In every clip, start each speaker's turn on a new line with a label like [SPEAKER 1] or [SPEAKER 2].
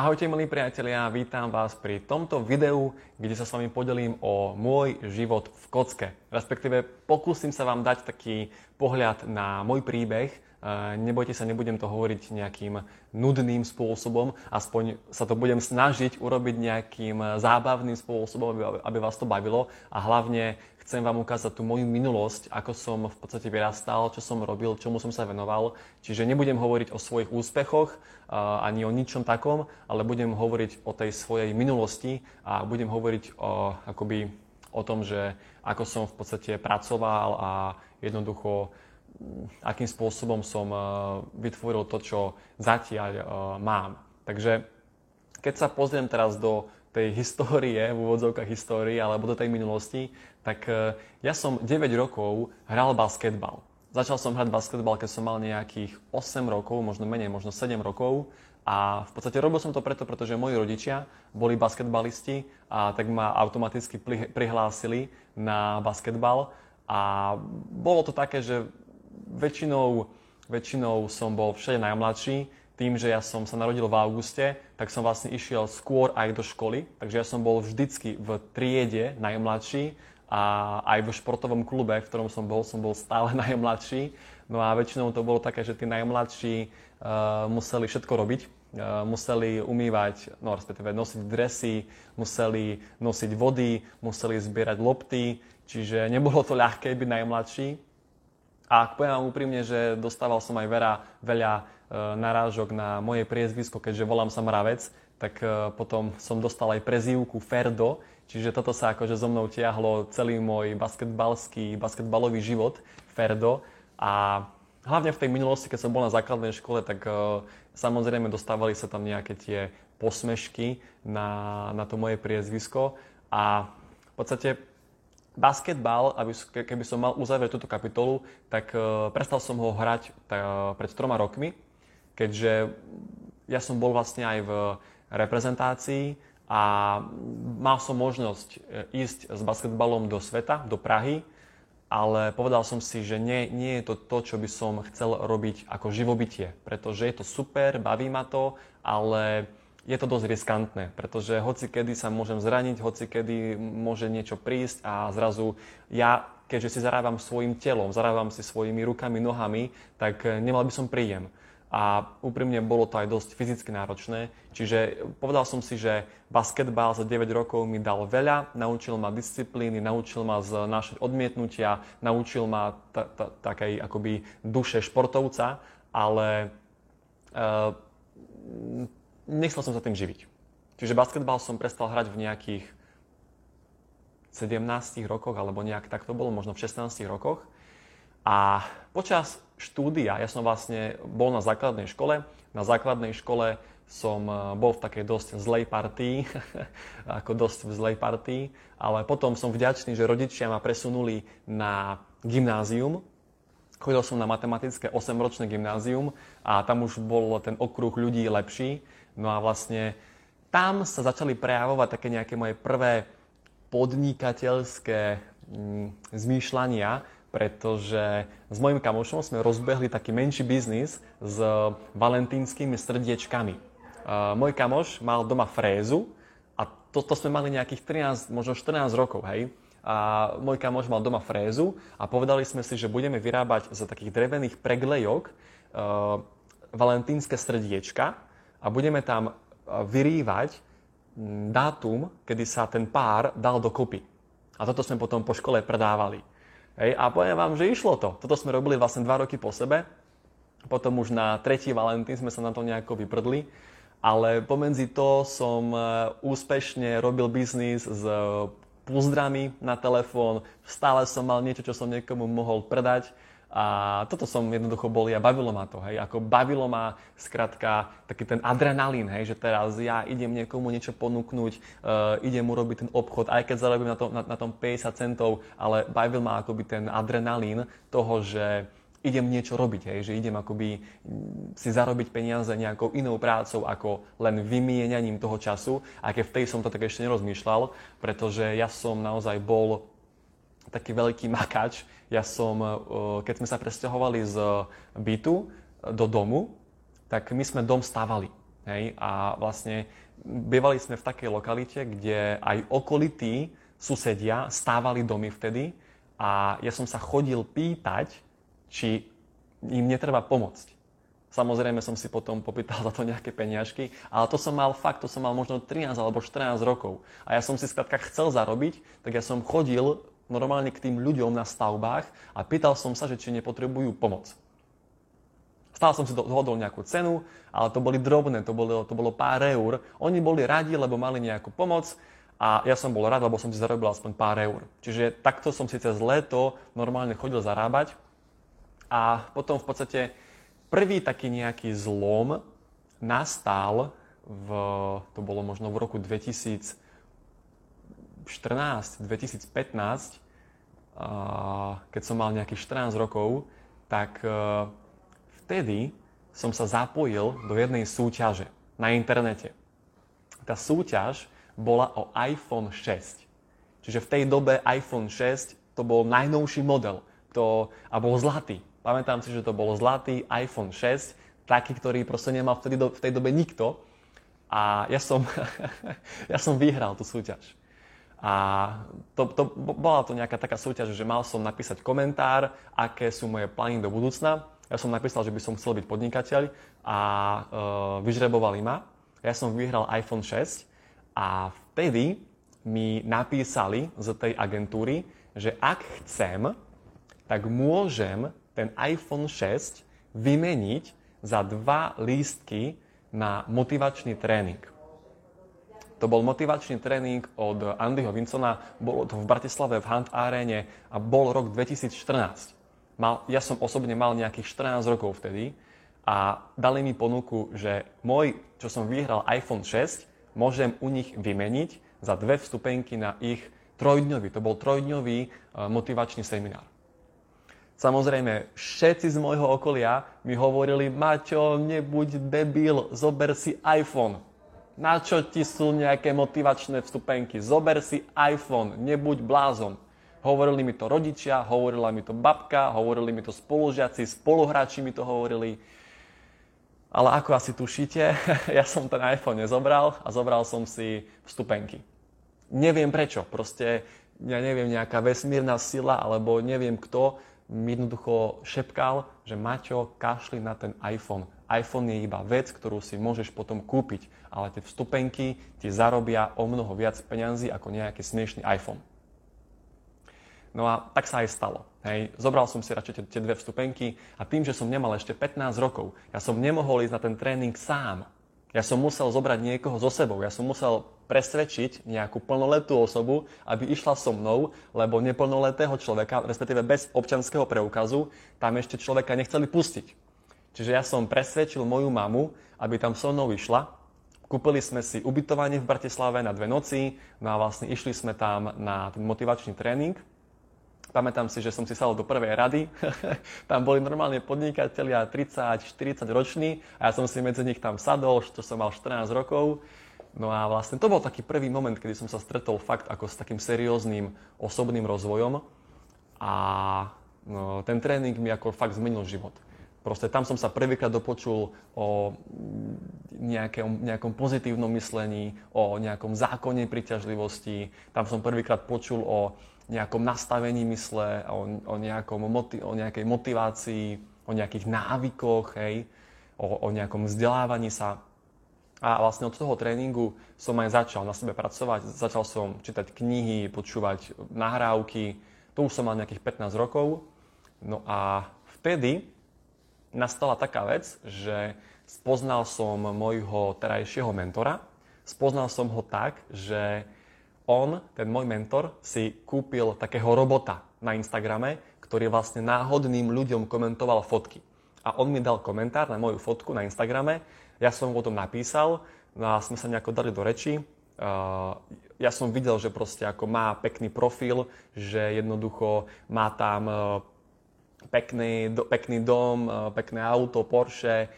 [SPEAKER 1] Ahojte milí priatelia, vítam vás pri tomto videu, kde sa s vami podelím o môj život v kocke. Respektíve pokúsim sa vám dať taký pohľad na môj príbeh. Nebojte sa, nebudem to hovoriť nejakým nudným spôsobom, aspoň sa to budem snažiť urobiť nejakým zábavným spôsobom, aby vás to bavilo a hlavne chcem vám ukázať tú moju minulosť, ako som v podstate vyrastal, čo som robil, čomu som sa venoval. Čiže nebudem hovoriť o svojich úspechoch ani o ničom takom, ale budem hovoriť o tej svojej minulosti a budem hovoriť o, akoby, o tom, že ako som v podstate pracoval a jednoducho mm, akým spôsobom som vytvoril to, čo zatiaľ mám. Takže keď sa pozriem teraz do tej histórie, v úvodzovkách histórie alebo do tej minulosti, tak e, ja som 9 rokov hral basketbal. Začal som hrať basketbal, keď som mal nejakých 8 rokov, možno menej, možno 7 rokov. A v podstate robil som to preto, pretože moji rodičia boli basketbalisti a tak ma automaticky prihlásili na basketbal. A bolo to také, že väčšinou, väčšinou som bol všade najmladší, tým, že ja som sa narodil v auguste, tak som vlastne išiel skôr aj do školy, takže ja som bol vždycky v triede najmladší a aj v športovom klube, v ktorom som bol, som bol stále najmladší. No a väčšinou to bolo také, že tí najmladší uh, museli všetko robiť. Uh, museli umývať, no respektíve nosiť dresy, museli nosiť vody, museli zbierať lopty, čiže nebolo to ľahké byť najmladší. A poviem vám úprimne, že dostával som aj veľa, veľa E, narážok na moje priezvisko, keďže volám sa Mravec, tak e, potom som dostal aj prezývku Ferdo, čiže toto sa akože so mnou tiahlo celý môj basketbalský, basketbalový život, Ferdo. A hlavne v tej minulosti, keď som bol na základnej škole, tak e, samozrejme dostávali sa tam nejaké tie posmešky na, na to moje priezvisko. A v podstate basketbal, aby, keby som mal uzavrieť túto kapitolu, tak prestal som ho hrať pred troma rokmi, keďže ja som bol vlastne aj v reprezentácii a mal som možnosť e, ísť s basketbalom do sveta, do Prahy, ale povedal som si, že nie, nie je to to, čo by som chcel robiť ako živobytie, pretože je to super, baví ma to, ale je to dosť riskantné, pretože hoci kedy sa môžem zraniť, hoci kedy môže niečo prísť a zrazu ja, keďže si zarábam svojim telom, zarábam si svojimi rukami, nohami, tak e, nemal by som príjem a úprimne bolo to aj dosť fyzicky náročné. Čiže povedal som si, že basketbal za 9 rokov mi dal veľa, naučil ma disciplíny, naučil ma znášať odmietnutia, naučil ma takej akoby duše športovca, ale uh, nechcel som sa tým živiť. Čiže basketbal som prestal hrať v nejakých 17 rokoch, alebo nejak tak to bolo, možno v 16 rokoch. A počas štúdia, ja som vlastne bol na základnej škole. Na základnej škole som e, bol v takej dosť zlej partii, ako dosť v zlej partii, ale potom som vďačný, že rodičia ma presunuli na gymnázium. Chodil som na matematické 8-ročné gymnázium a tam už bol ten okruh ľudí lepší. No a vlastne tam sa začali prejavovať také nejaké moje prvé podnikateľské mm, zmýšľania, pretože s mojim kamošom sme rozbehli taký menší biznis s valentínskymi srdiečkami. Uh, môj kamoš mal doma frézu a toto sme mali nejakých 13, možno 14 rokov, hej. A môj kamoš mal doma frézu a povedali sme si, že budeme vyrábať z takých drevených preglejok uh, valentínske srdiečka a budeme tam vyrývať dátum, kedy sa ten pár dal dokopy. A toto sme potom po škole predávali. Hej, a poviem vám, že išlo to. Toto sme robili vlastne dva roky po sebe. Potom už na tretí Valentín sme sa na to nejako vyprdli. Ale pomedzi to som e, úspešne robil biznis s púzdrami na telefón. Stále som mal niečo, čo som niekomu mohol predať a toto som jednoducho bol ja, bavilo ma to, hej, ako bavilo ma skratka taký ten adrenalín, hej, že teraz ja idem niekomu niečo ponúknuť, uh, idem urobiť ten obchod, aj keď zarobím na, to, na, na tom 50 centov, ale bavil ma akoby ten adrenalín toho, že idem niečo robiť, hej, že idem akoby mm, si zarobiť peniaze nejakou inou prácou ako len vymieňaním toho času, aj keď v tej som to tak ešte nerozmýšľal, pretože ja som naozaj bol taký veľký makač. Ja som, e, keď sme sa presťahovali z bytu do domu, tak my sme dom stavali. Hej? A vlastne bývali sme v takej lokalite, kde aj okolití susedia stávali domy vtedy a ja som sa chodil pýtať, či im netreba pomôcť. Samozrejme som si potom popýtal za to nejaké peniažky, ale to som mal fakt, to som mal možno 13 alebo 14 rokov. A ja som si skladka chcel zarobiť, tak ja som chodil normálne k tým ľuďom na stavbách a pýtal som sa, že či nepotrebujú pomoc. Stále som si dohodol nejakú cenu, ale to boli drobné, to bolo, to bolo pár eur. Oni boli radi, lebo mali nejakú pomoc a ja som bol rád, lebo som si zarobil aspoň pár eur. Čiže takto som si cez leto normálne chodil zarábať a potom v podstate Prvý taký nejaký zlom nastal v, to bolo možno v roku 2014, 2015, keď som mal nejakých 14 rokov, tak e, vtedy som sa zapojil do jednej súťaže na internete. Tá súťaž bola o iPhone 6. Čiže v tej dobe iPhone 6 to bol najnovší model to, a bol zlatý. Pamätám si, že to bol zlatý iPhone 6, taký, ktorý proste nemal vtedy do, v tej dobe nikto. A ja som, ja som vyhral tú súťaž. A to, to, bola to nejaká taká súťaž, že mal som napísať komentár, aké sú moje plány do budúcna. Ja som napísal, že by som chcel byť podnikateľ a e, vyžrebovali ma. Ja som vyhral iPhone 6 a vtedy mi napísali z tej agentúry, že ak chcem, tak môžem ten iPhone 6 vymeniť za dva lístky na motivačný tréning. To bol motivačný tréning od Andyho Vincona, bolo to v Bratislave v Hunt Arene a bol rok 2014. Mal, ja som osobne mal nejakých 14 rokov vtedy a dali mi ponuku, že môj, čo som vyhral iPhone 6, môžem u nich vymeniť za dve vstupenky na ich trojdňový, to bol trojdňový eh, motivačný seminár. Samozrejme, všetci z môjho okolia mi hovorili, Maťo, nebuď debil, zober si iPhone. Na čo ti sú nejaké motivačné vstupenky? Zober si iPhone, nebuď blázon. Hovorili mi to rodičia, hovorila mi to babka, hovorili mi to spolužiaci, spoluhráči mi to hovorili. Ale ako asi tušíte, ja som ten iPhone nezobral a zobral som si vstupenky. Neviem prečo, proste ja neviem, nejaká vesmírna sila alebo neviem kto mi jednoducho šepkal, že Maťo, kašli na ten iPhone. iPhone je iba vec, ktorú si môžeš potom kúpiť, ale tie vstupenky ti zarobia o mnoho viac peňazí ako nejaký smiešný iPhone. No a tak sa aj stalo. Hej. Zobral som si radšej tie, dve vstupenky a tým, že som nemal ešte 15 rokov, ja som nemohol ísť na ten tréning sám. Ja som musel zobrať niekoho so sebou. Ja som musel presvedčiť nejakú plnoletú osobu, aby išla so mnou, lebo neplnoletého človeka, respektíve bez občanského preukazu, tam ešte človeka nechceli pustiť. Čiže ja som presvedčil moju mamu, aby tam so mnou išla. Kúpili sme si ubytovanie v Bratislave na dve noci, no a vlastne išli sme tam na ten motivačný tréning. Pamätám si, že som si sadol do prvej rady. tam boli normálne podnikatelia 30-40 roční a ja som si medzi nich tam sadol, čo som mal 14 rokov. No a vlastne to bol taký prvý moment, kedy som sa stretol fakt ako s takým serióznym osobným rozvojom a no, ten tréning mi ako fakt zmenil život. Proste tam som sa prvýkrát dopočul o nejakom, nejakom pozitívnom myslení, o nejakom zákone priťažlivosti. Tam som prvýkrát počul o nejakom nastavení mysle, o, o, nejakom o nejakej motivácii, o nejakých návykoch, hej, o, o nejakom vzdelávaní sa. A vlastne od toho tréningu som aj začal na sebe pracovať. Začal som čítať knihy, počúvať nahrávky. To už som mal nejakých 15 rokov. No a vtedy nastala taká vec, že spoznal som môjho terajšieho mentora. Spoznal som ho tak, že on, ten môj mentor, si kúpil takého robota na Instagrame, ktorý vlastne náhodným ľuďom komentoval fotky. A on mi dal komentár na moju fotku na Instagrame, ja som o tom napísal, no a sme sa nejako dali do reči. Uh, ja som videl, že proste ako má pekný profil, že jednoducho má tam uh, pekný, do, pekný dom, uh, pekné auto, Porsche,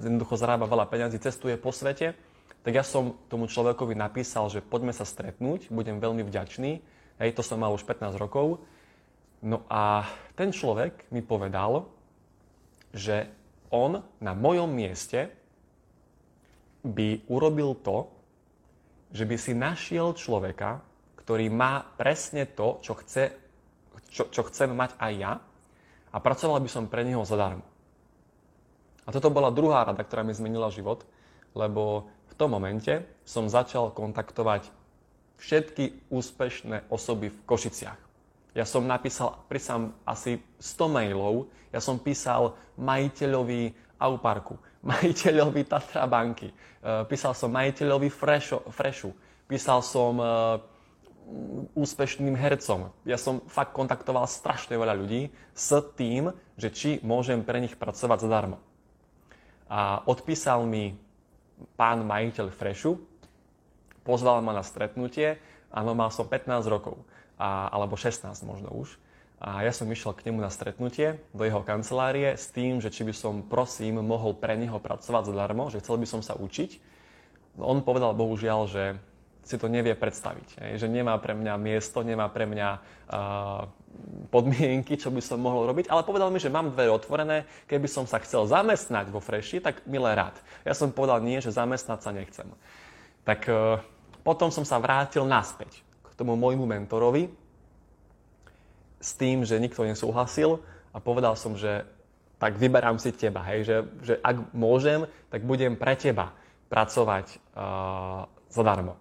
[SPEAKER 1] jednoducho zarába veľa peňazí, cestuje po svete tak ja som tomu človekovi napísal, že poďme sa stretnúť, budem veľmi vďačný. Hej, to som mal už 15 rokov. No a ten človek mi povedal, že on na mojom mieste by urobil to, že by si našiel človeka, ktorý má presne to, čo, chce, čo, čo chcem mať aj ja a pracoval by som pre neho zadarmo. A toto bola druhá rada, ktorá mi zmenila život, lebo v tom momente som začal kontaktovať všetky úspešné osoby v Košiciach. Ja som napísal, prisám, asi 100 mailov. Ja som písal majiteľovi Auparku, majiteľovi Tatra banky, e, písal som majiteľovi Fresho, Freshu, písal som e, úspešným hercom. Ja som fakt kontaktoval strašne veľa ľudí s tým, že či môžem pre nich pracovať zadarmo. A odpísal mi pán majiteľ Freshu, pozval ma na stretnutie, áno, mal som 15 rokov a, alebo 16 možno už. A ja som išiel k nemu na stretnutie do jeho kancelárie s tým, že či by som prosím mohol pre neho pracovať zadarmo, že chcel by som sa učiť. On povedal bohužiaľ, že si to nevie predstaviť, že nemá pre mňa miesto, nemá pre mňa uh, podmienky, čo by som mohol robiť, ale povedal mi, že mám dvere otvorené, keby som sa chcel zamestnať vo Freši, tak milé rád. Ja som povedal nie, že zamestnať sa nechcem. Tak uh, potom som sa vrátil naspäť tomu môjmu mentorovi s tým, že nikto nesúhlasil a povedal som, že tak vyberám si teba, hej, že, že ak môžem, tak budem pre teba pracovať uh, zadarmo.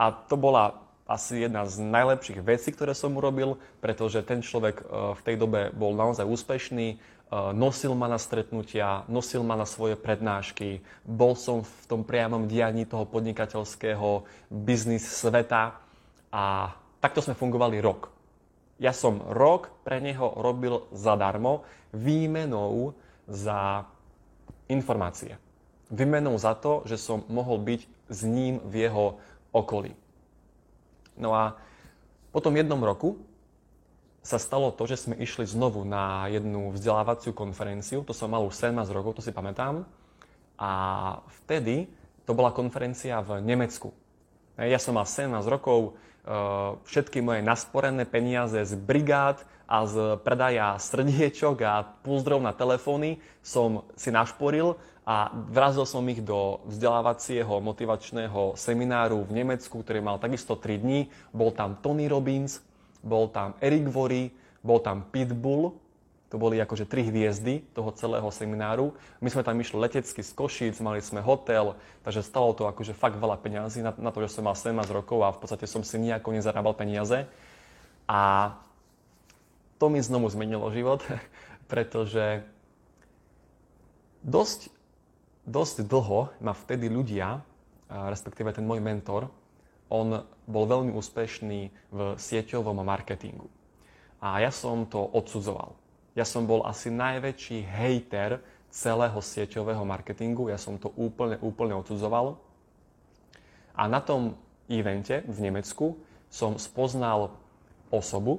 [SPEAKER 1] A to bola asi jedna z najlepších vecí, ktoré som urobil, pretože ten človek uh, v tej dobe bol naozaj úspešný, uh, nosil ma na stretnutia, nosil ma na svoje prednášky, bol som v tom priamom dianí toho podnikateľského biznis sveta a takto sme fungovali rok. Ja som rok pre neho robil zadarmo výmenou za informácie. Výmenou za to, že som mohol byť s ním v jeho okolí. No a po tom jednom roku sa stalo to, že sme išli znovu na jednu vzdelávaciu konferenciu. To som mal už 17 rokov, to si pamätám. A vtedy to bola konferencia v Nemecku. Ja som mal 17 rokov, všetky moje nasporené peniaze z brigád a z predaja srdiečok a púzdrov na telefóny som si našporil a vrazil som ich do vzdelávacieho motivačného semináru v Nemecku, ktorý mal takisto 3 dní. Bol tam Tony Robbins, bol tam Eric Vory, bol tam Pitbull, to boli akože tri hviezdy toho celého semináru. My sme tam išli letecky z Košíc, mali sme hotel, takže stalo to akože fakt veľa peňazí na, na to, že som mal 17 rokov a v podstate som si nejako nezarábal peniaze. A to mi znovu zmenilo život, pretože dosť, dosť dlho ma vtedy ľudia, respektíve ten môj mentor, on bol veľmi úspešný v sieťovom marketingu. A ja som to odsudzoval. Ja som bol asi najväčší hejter celého sieťového marketingu. Ja som to úplne, úplne odsudzoval. A na tom evente v Nemecku som spoznal osobu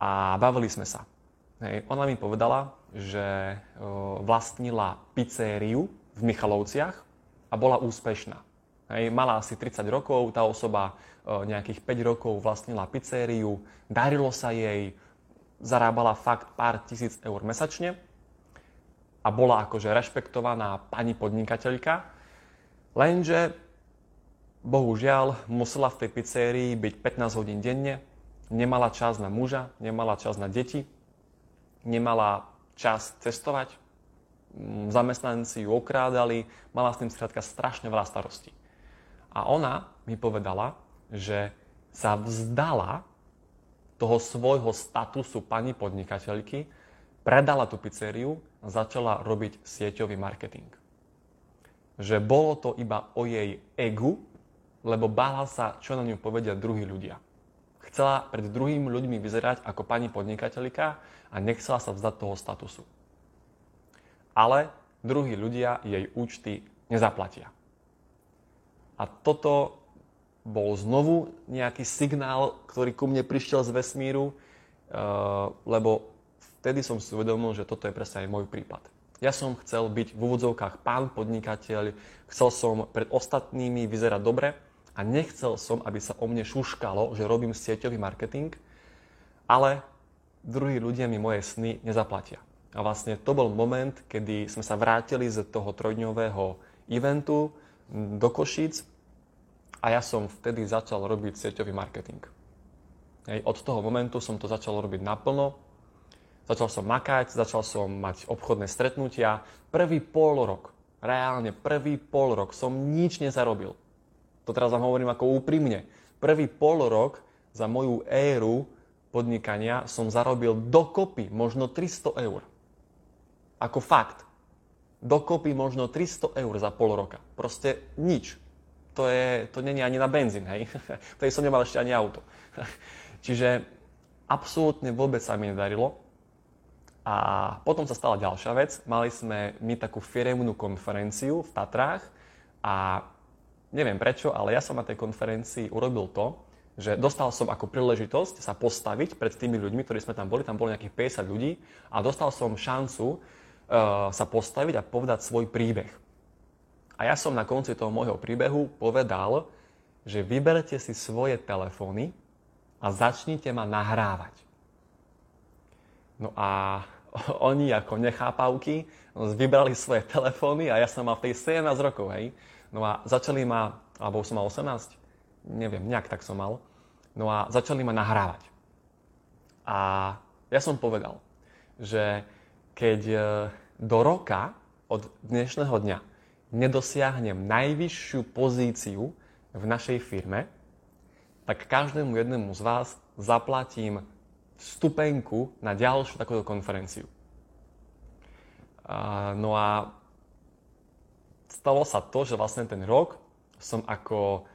[SPEAKER 1] a bavili sme sa. Hej, ona mi povedala, že o, vlastnila pizzériu v Michalovciach a bola úspešná. Hej, mala asi 30 rokov, tá osoba o, nejakých 5 rokov vlastnila pizzériu, darilo sa jej, zarábala fakt pár tisíc eur mesačne a bola akože rešpektovaná pani podnikateľka, lenže bohužiaľ musela v tej pizzerii byť 15 hodín denne, nemala čas na muža, nemala čas na deti, nemala čas cestovať, zamestnanci ju okrádali, mala s tým skrátka strašne veľa starostí. A ona mi povedala, že sa vzdala toho svojho statusu pani podnikateľky, predala tú pizzeriu a začala robiť sieťový marketing. Že bolo to iba o jej egu, lebo bála sa, čo na ňu povedia druhí ľudia. Chcela pred druhými ľuďmi vyzerať ako pani podnikateľka a nechcela sa vzdať toho statusu. Ale druhí ľudia jej účty nezaplatia. A toto bol znovu nejaký signál, ktorý ku mne prišiel z vesmíru, uh, lebo vtedy som si uvedomil, že toto je presne aj môj prípad. Ja som chcel byť v úvodzovkách pán podnikateľ, chcel som pred ostatnými vyzerať dobre a nechcel som, aby sa o mne šuškalo, že robím sieťový marketing, ale druhí ľudia mi moje sny nezaplatia. A vlastne to bol moment, kedy sme sa vrátili z toho trojdňového eventu do Košíc a ja som vtedy začal robiť sieťový marketing. Hej, od toho momentu som to začal robiť naplno, začal som makať, začal som mať obchodné stretnutia. Prvý pol rok, reálne prvý pol rok som nič nezarobil. To teraz vám hovorím ako úprimne. Prvý pol rok za moju éru podnikania som zarobil dokopy možno 300 eur. Ako fakt. Dokopy možno 300 eur za pol roka. Proste nič. To, je, to není ani na benzín, hej. Vtedy som nemal ešte ani auto. Čiže absolútne vôbec sa mi nedarilo. A potom sa stala ďalšia vec. Mali sme my takú firemnú konferenciu v Tatrách a neviem prečo, ale ja som na tej konferencii urobil to, že dostal som ako príležitosť sa postaviť pred tými ľuďmi, ktorí sme tam boli, tam bolo nejakých 50 ľudí a dostal som šancu uh, sa postaviť a povedať svoj príbeh. A ja som na konci toho môjho príbehu povedal, že vyberte si svoje telefóny a začnite ma nahrávať. No a oni ako nechápavky vybrali svoje telefóny a ja som mal v tej 17 rokov, hej. No a začali ma, alebo som mal 18, neviem, nejak tak som mal. No a začali ma nahrávať. A ja som povedal, že keď e, do roka od dnešného dňa nedosiahnem najvyššiu pozíciu v našej firme, tak každému jednému z vás zaplatím vstupenku na ďalšiu takúto konferenciu. No a stalo sa to, že vlastne ten rok som ako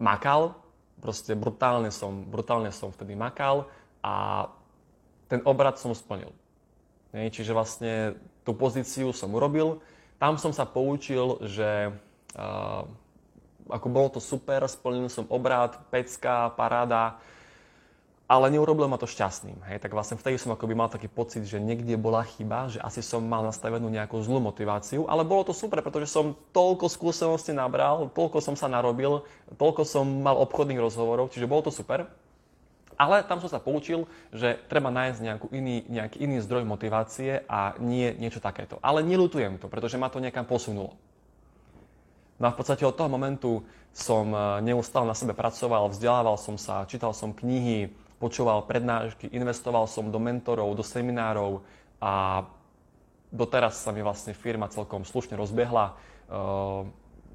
[SPEAKER 1] makal Proste brutálne som, brutálne som vtedy makal a ten obrad som splnil. Čiže vlastne tú pozíciu som urobil. Tam som sa poučil, že uh, ako bolo to super, splnil som obrad, pecka, paráda, ale neurobilo ma to šťastným. Hej? Tak vlastne vtedy som akoby mal taký pocit, že niekde bola chyba, že asi som mal nastavenú nejakú zlú motiváciu, ale bolo to super, pretože som toľko skúseností nabral, toľko som sa narobil, toľko som mal obchodných rozhovorov, čiže bolo to super. Ale tam som sa poučil, že treba nájsť nejakú iný, nejaký iný zdroj motivácie a nie niečo takéto. Ale nelutujem to, pretože ma to niekam posunulo. No a v podstate od toho momentu som eh, neustále na sebe pracoval, vzdelával som sa, čítal som knihy, počúval prednášky, investoval som do mentorov, do seminárov a doteraz sa mi vlastne firma celkom slušne rozbehla. Uh,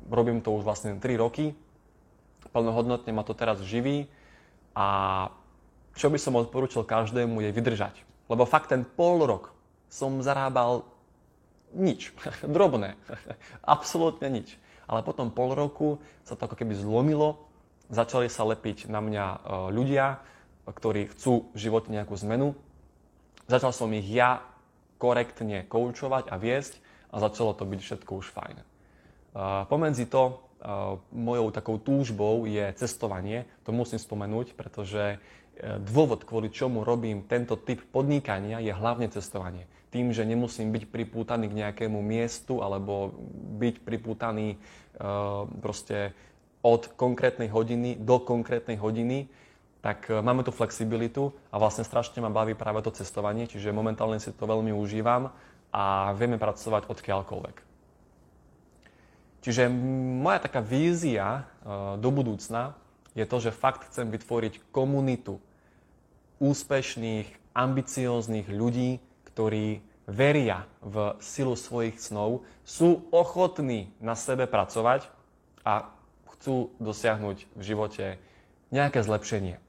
[SPEAKER 1] robím to už vlastne 3 roky. Plnohodnotne ma to teraz živí a čo by som odporúčal každému je vydržať. Lebo fakt ten pol rok som zarábal nič, drobné, absolútne nič. Ale potom pol roku sa to ako keby zlomilo, začali sa lepiť na mňa e, ľudia, ktorí chcú v živote nejakú zmenu. Začal som ich ja korektne koučovať a viesť a začalo to byť všetko už fajn. Pomedzi to mojou takou túžbou je cestovanie. To musím spomenúť, pretože e, dôvod, kvôli čomu robím tento typ podnikania, je hlavne cestovanie. Tým, že nemusím byť pripútaný k nejakému miestu alebo byť pripútaný e, proste od konkrétnej hodiny do konkrétnej hodiny, tak máme tu flexibilitu a vlastne strašne ma baví práve to cestovanie, čiže momentálne si to veľmi užívam a vieme pracovať odkiaľkoľvek. Čiže moja taká vízia e, do budúcna je to, že fakt chcem vytvoriť komunitu úspešných, ambicióznych ľudí, ktorí veria v silu svojich snov, sú ochotní na sebe pracovať a chcú dosiahnuť v živote nejaké zlepšenie.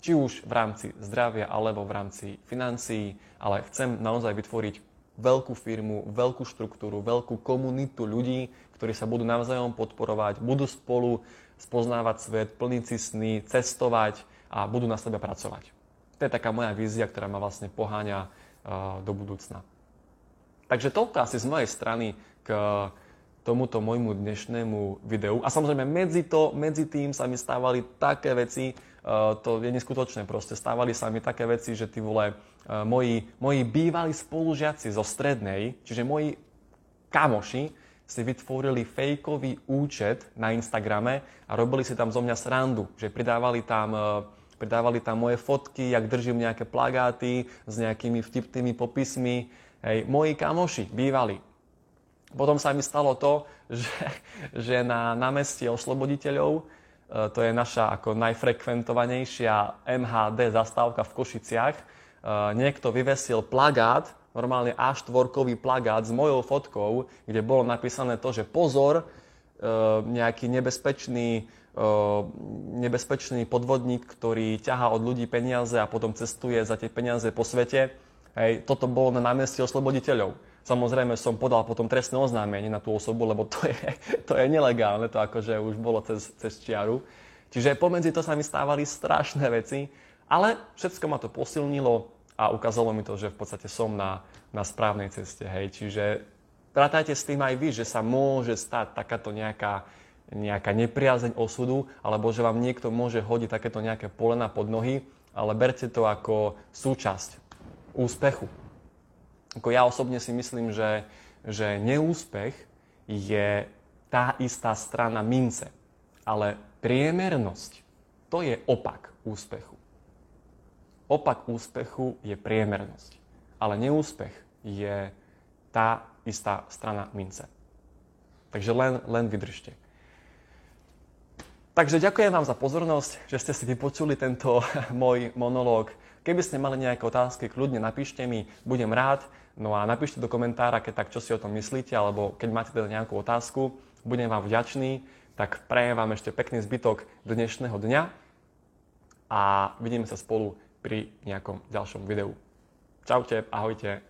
[SPEAKER 1] Či už v rámci zdravia alebo v rámci financií, ale chcem naozaj vytvoriť veľkú firmu, veľkú štruktúru, veľkú komunitu ľudí, ktorí sa budú navzájom podporovať, budú spolu spoznávať svet, plniť si sny, cestovať a budú na sebe pracovať. To je taká moja vízia, ktorá ma vlastne poháňa uh, do budúcna. Takže toľko asi z mojej strany k tomuto môjmu dnešnému videu. A samozrejme medzi, to, medzi tým sa mi stávali také veci, uh, to je neskutočné proste, stávali sa mi také veci, že tí vole, uh, moji, moji bývalí spolužiaci zo strednej, čiže moji kamoši, si vytvorili fejkový účet na Instagrame a robili si tam zo mňa srandu, že pridávali tam uh, pridávali tam moje fotky, jak držím nejaké plagáty s nejakými vtipnými popismi Hej, moji kamoši bývali. Potom sa mi stalo to, že, že na námestí osloboditeľov, e, to je naša ako najfrekventovanejšia MHD zastávka v Košiciach, e, niekto vyvesil plagát, normálne A4 plagát s mojou fotkou, kde bolo napísané to, že pozor, e, nejaký nebezpečný nebezpečný podvodník, ktorý ťahá od ľudí peniaze a potom cestuje za tie peniaze po svete. Hej, toto bolo na námestí osloboditeľov. Samozrejme som podal potom trestné oznámenie na tú osobu, lebo to je, to je nelegálne, to akože už bolo cez, cez čiaru. Čiže pomedzi to sa mi stávali strašné veci, ale všetko ma to posilnilo a ukázalo mi to, že v podstate som na, na správnej ceste. Hej. Čiže rátajte s tým aj vy, že sa môže stať takáto nejaká nejaká nepriazeň osudu, alebo že vám niekto môže hodiť takéto nejaké polena pod nohy, ale berte to ako súčasť úspechu. Ako ja osobne si myslím, že, že neúspech je tá istá strana mince, ale priemernosť to je opak úspechu. Opak úspechu je priemernosť, ale neúspech je tá istá strana mince. Takže len, len vydržte. Takže ďakujem vám za pozornosť, že ste si vypočuli tento môj monológ. Keby ste mali nejaké otázky, kľudne napíšte mi, budem rád. No a napíšte do komentára, keď tak, čo si o tom myslíte, alebo keď máte teda nejakú otázku, budem vám vďačný. Tak prajem vám ešte pekný zbytok dnešného dňa a vidíme sa spolu pri nejakom ďalšom videu. Čaute, ahojte.